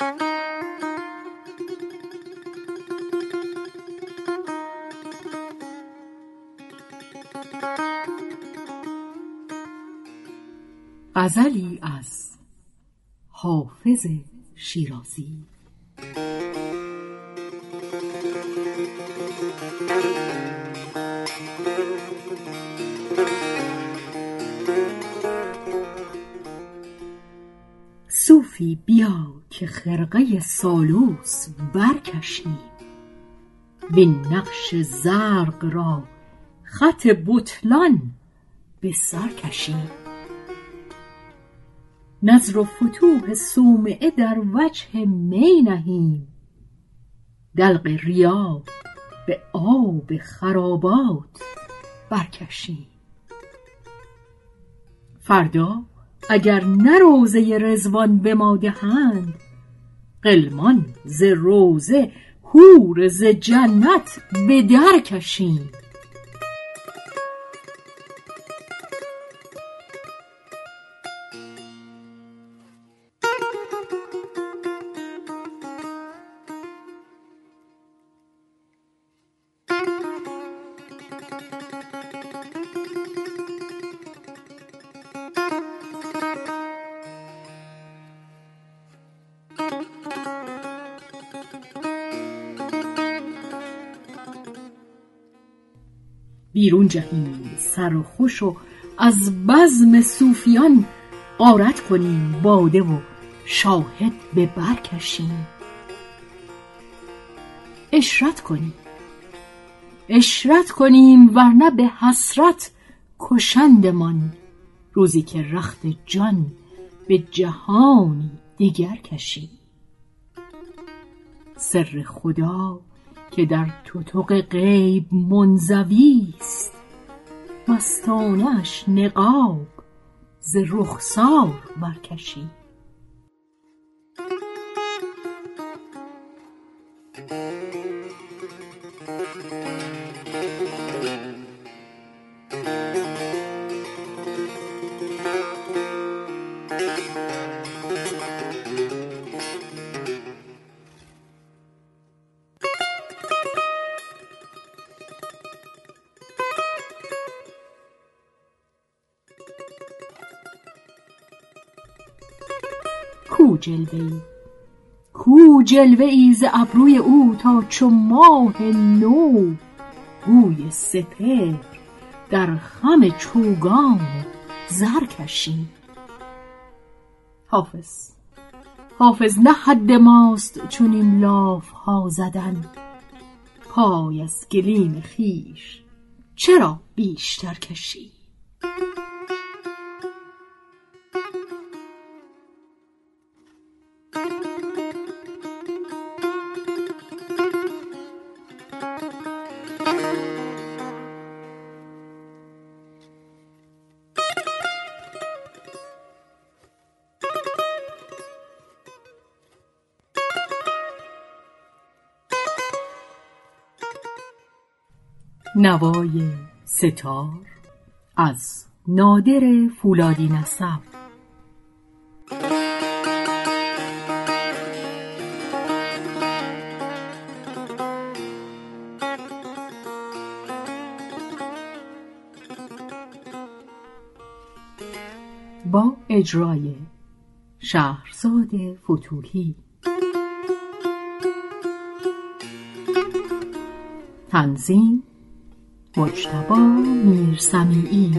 غزلی از حافظ شیرازی صوفی بیا که خرقه سالوس برکشیم. وین نقش زرق را خط بطلان به سر کشیم. نظر و فتوح صومعه در وجه می نهیم. دلق ریا به آب خرابات برکشیم. فردا اگر نه روضه رضوان به ما دهند غلمان ز روضه حور ز جنت به در کشیم. بیرون جهیم سر و خوش و از بزم صوفیان غارت کنیم باده و شاهد به بر کشیم. عشرت کنیم. عشرت کنیم ورنه به حسرت کشندمان. روزی که رخت جان به جهانی دیگر کشیم. سر خدا که در تتق غیب منزوی است. مستانه اش نقاب ز رخسار برکشیم کو جلوه ای کو جلوه ای ز ابروی او تا چو ماه نو. گوی سپهر در خم چوگان زر کشیم حافظ حافظ نه حد ماست چنین لاف ها زدن. پای از گلیم خویش چرا بیشتر کشیم نوای ستار از نادر فولادی نسب با اجرای شهرزاد فتوحی. تنظیم مجتبا میرسمیعی